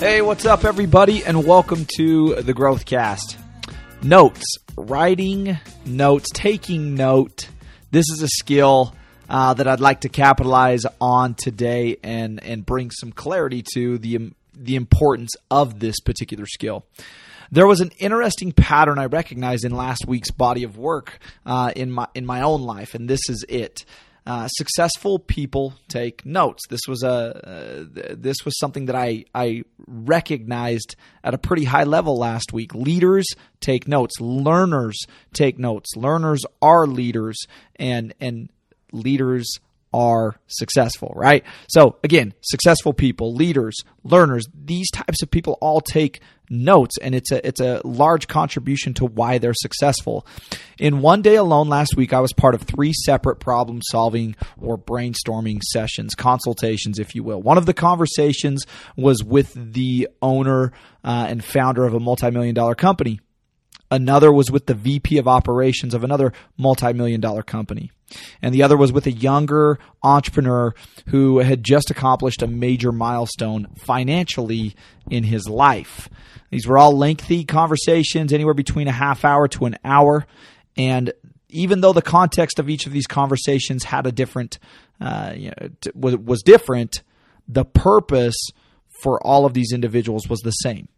Hey, what's up, everybody, and welcome to the Growthcast. Notes, writing notes, taking note. This is a skill uh, that I'd like to capitalize on today and and bring some clarity to the the importance of this particular skill. There was an interesting pattern I recognized in last week's body of work uh, in my in my own life, and this is it. Uh, successful people take notes. This was a uh, this was something that I I recognized at a pretty high level last week. Leaders take notes. Learners take notes. Learners are leaders, and and leaders are successful, right? So again, successful people, leaders, learners, these types of people all take notes and it's a it's a large contribution to why they're successful. In one day alone last week I was part of three separate problem solving or brainstorming sessions, consultations if you will. One of the conversations was with the owner uh, and founder of a multi-million dollar company. Another was with the VP of operations of another multi-million dollar company. And the other was with a younger entrepreneur who had just accomplished a major milestone financially in his life. These were all lengthy conversations, anywhere between a half hour to an hour. And even though the context of each of these conversations had a different, uh, you know, t- was, was different, the purpose for all of these individuals was the same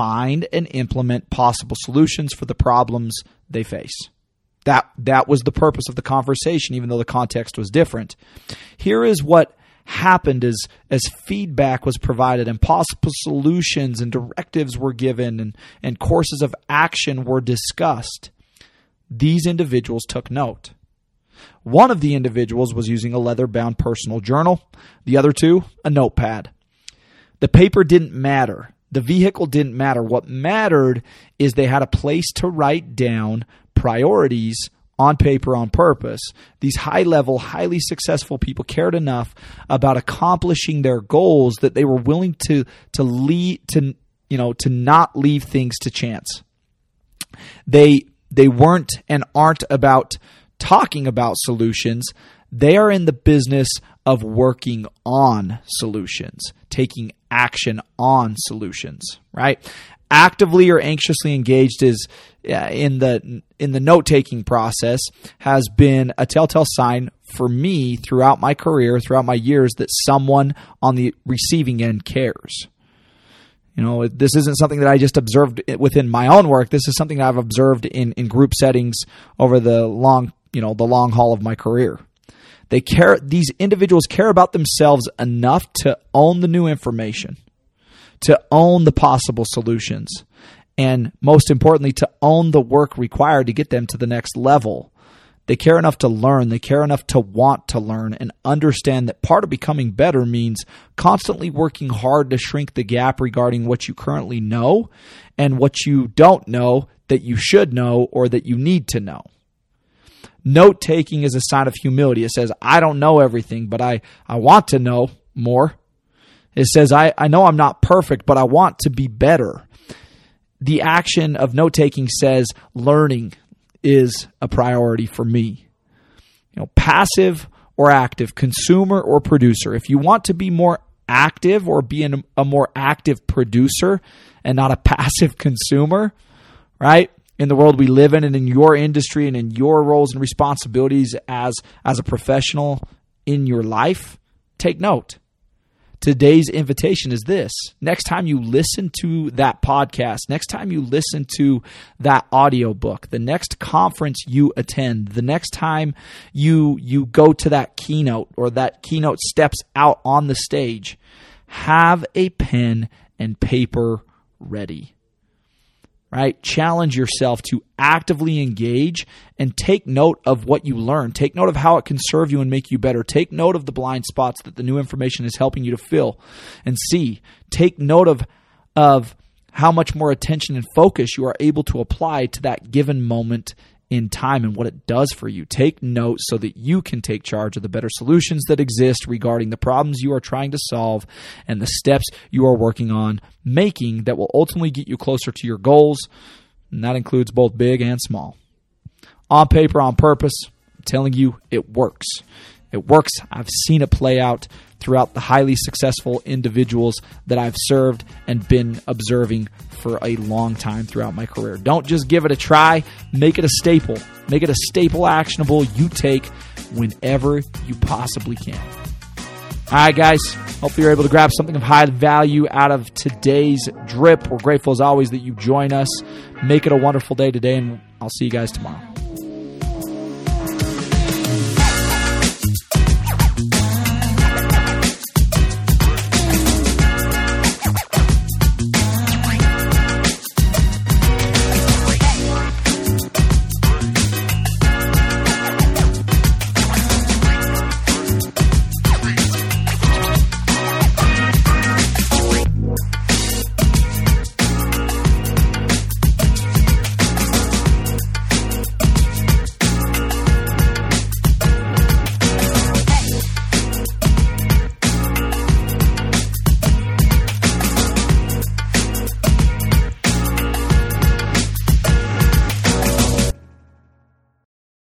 find and implement possible solutions for the problems they face. That that was the purpose of the conversation, even though the context was different. Here is what happened as as feedback was provided and possible solutions and directives were given and, and courses of action were discussed. These individuals took note. One of the individuals was using a leather bound personal journal, the other two, a notepad. The paper didn't matter. The vehicle didn't matter. What mattered is they had a place to write down priorities on paper on purpose. These high level, highly successful people cared enough about accomplishing their goals that they were willing to to lead to you know to not leave things to chance. They they weren't and aren't about talking about solutions. They are in the business of working on solutions, taking action on solutions, right? Actively or anxiously engaged is uh, in the in the note taking process has been a telltale sign for me throughout my career, throughout my years, that someone on the receiving end cares. You know, this isn't something that I just observed within my own work. This is something I've observed in, in group settings over the long, you know, the long haul of my career. They care, these individuals care about themselves enough to own the new information, to own the possible solutions, and most importantly, to own the work required to get them to the next level. They care enough to learn, they care enough to want to learn, and understand that part of becoming better means constantly working hard to shrink the gap regarding what you currently know and what you don't know that you should know or that you need to know. Note taking is a sign of humility. It says, I don't know everything, but I, I want to know more. It says, I, I know I'm not perfect, but I want to be better. The action of note taking says, learning is a priority for me. You know, passive or active, consumer or producer. If you want to be more active or be an, a more active producer and not a passive consumer, right? In the world we live in and in your industry and in your roles and responsibilities as as a professional in your life take note. Today's invitation is this. Next time you listen to that podcast next time you listen to that audiobook the next conference you attend the next time you you go to that keynote or that keynote steps out on the stage have a pen and paper ready right? Challenge yourself to actively engage and take note of what you learn. Take note of how it can serve you and make you better. Take note of the blind spots that the new information is helping you to fill and see. Take note of of how much more attention and focus you are able to apply to that given moment in time and what it does for you. Take note so that you can take charge of the better solutions that exist regarding the problems you are trying to solve and the steps you are working on making that will ultimately get you closer to your goals. And that includes both big and small. On paper, on purpose, I'm telling you, it works. It works. I've seen it play out throughout the highly successful individuals that I've served and been observing for a long time throughout my career. Don't just give it a try, make it a staple. Make it a staple actionable you take whenever you possibly can. All right, guys. Hopefully, you're able to grab something of high value out of today's drip. We're grateful as always that you join us. Make it a wonderful day today, and I'll see you guys tomorrow.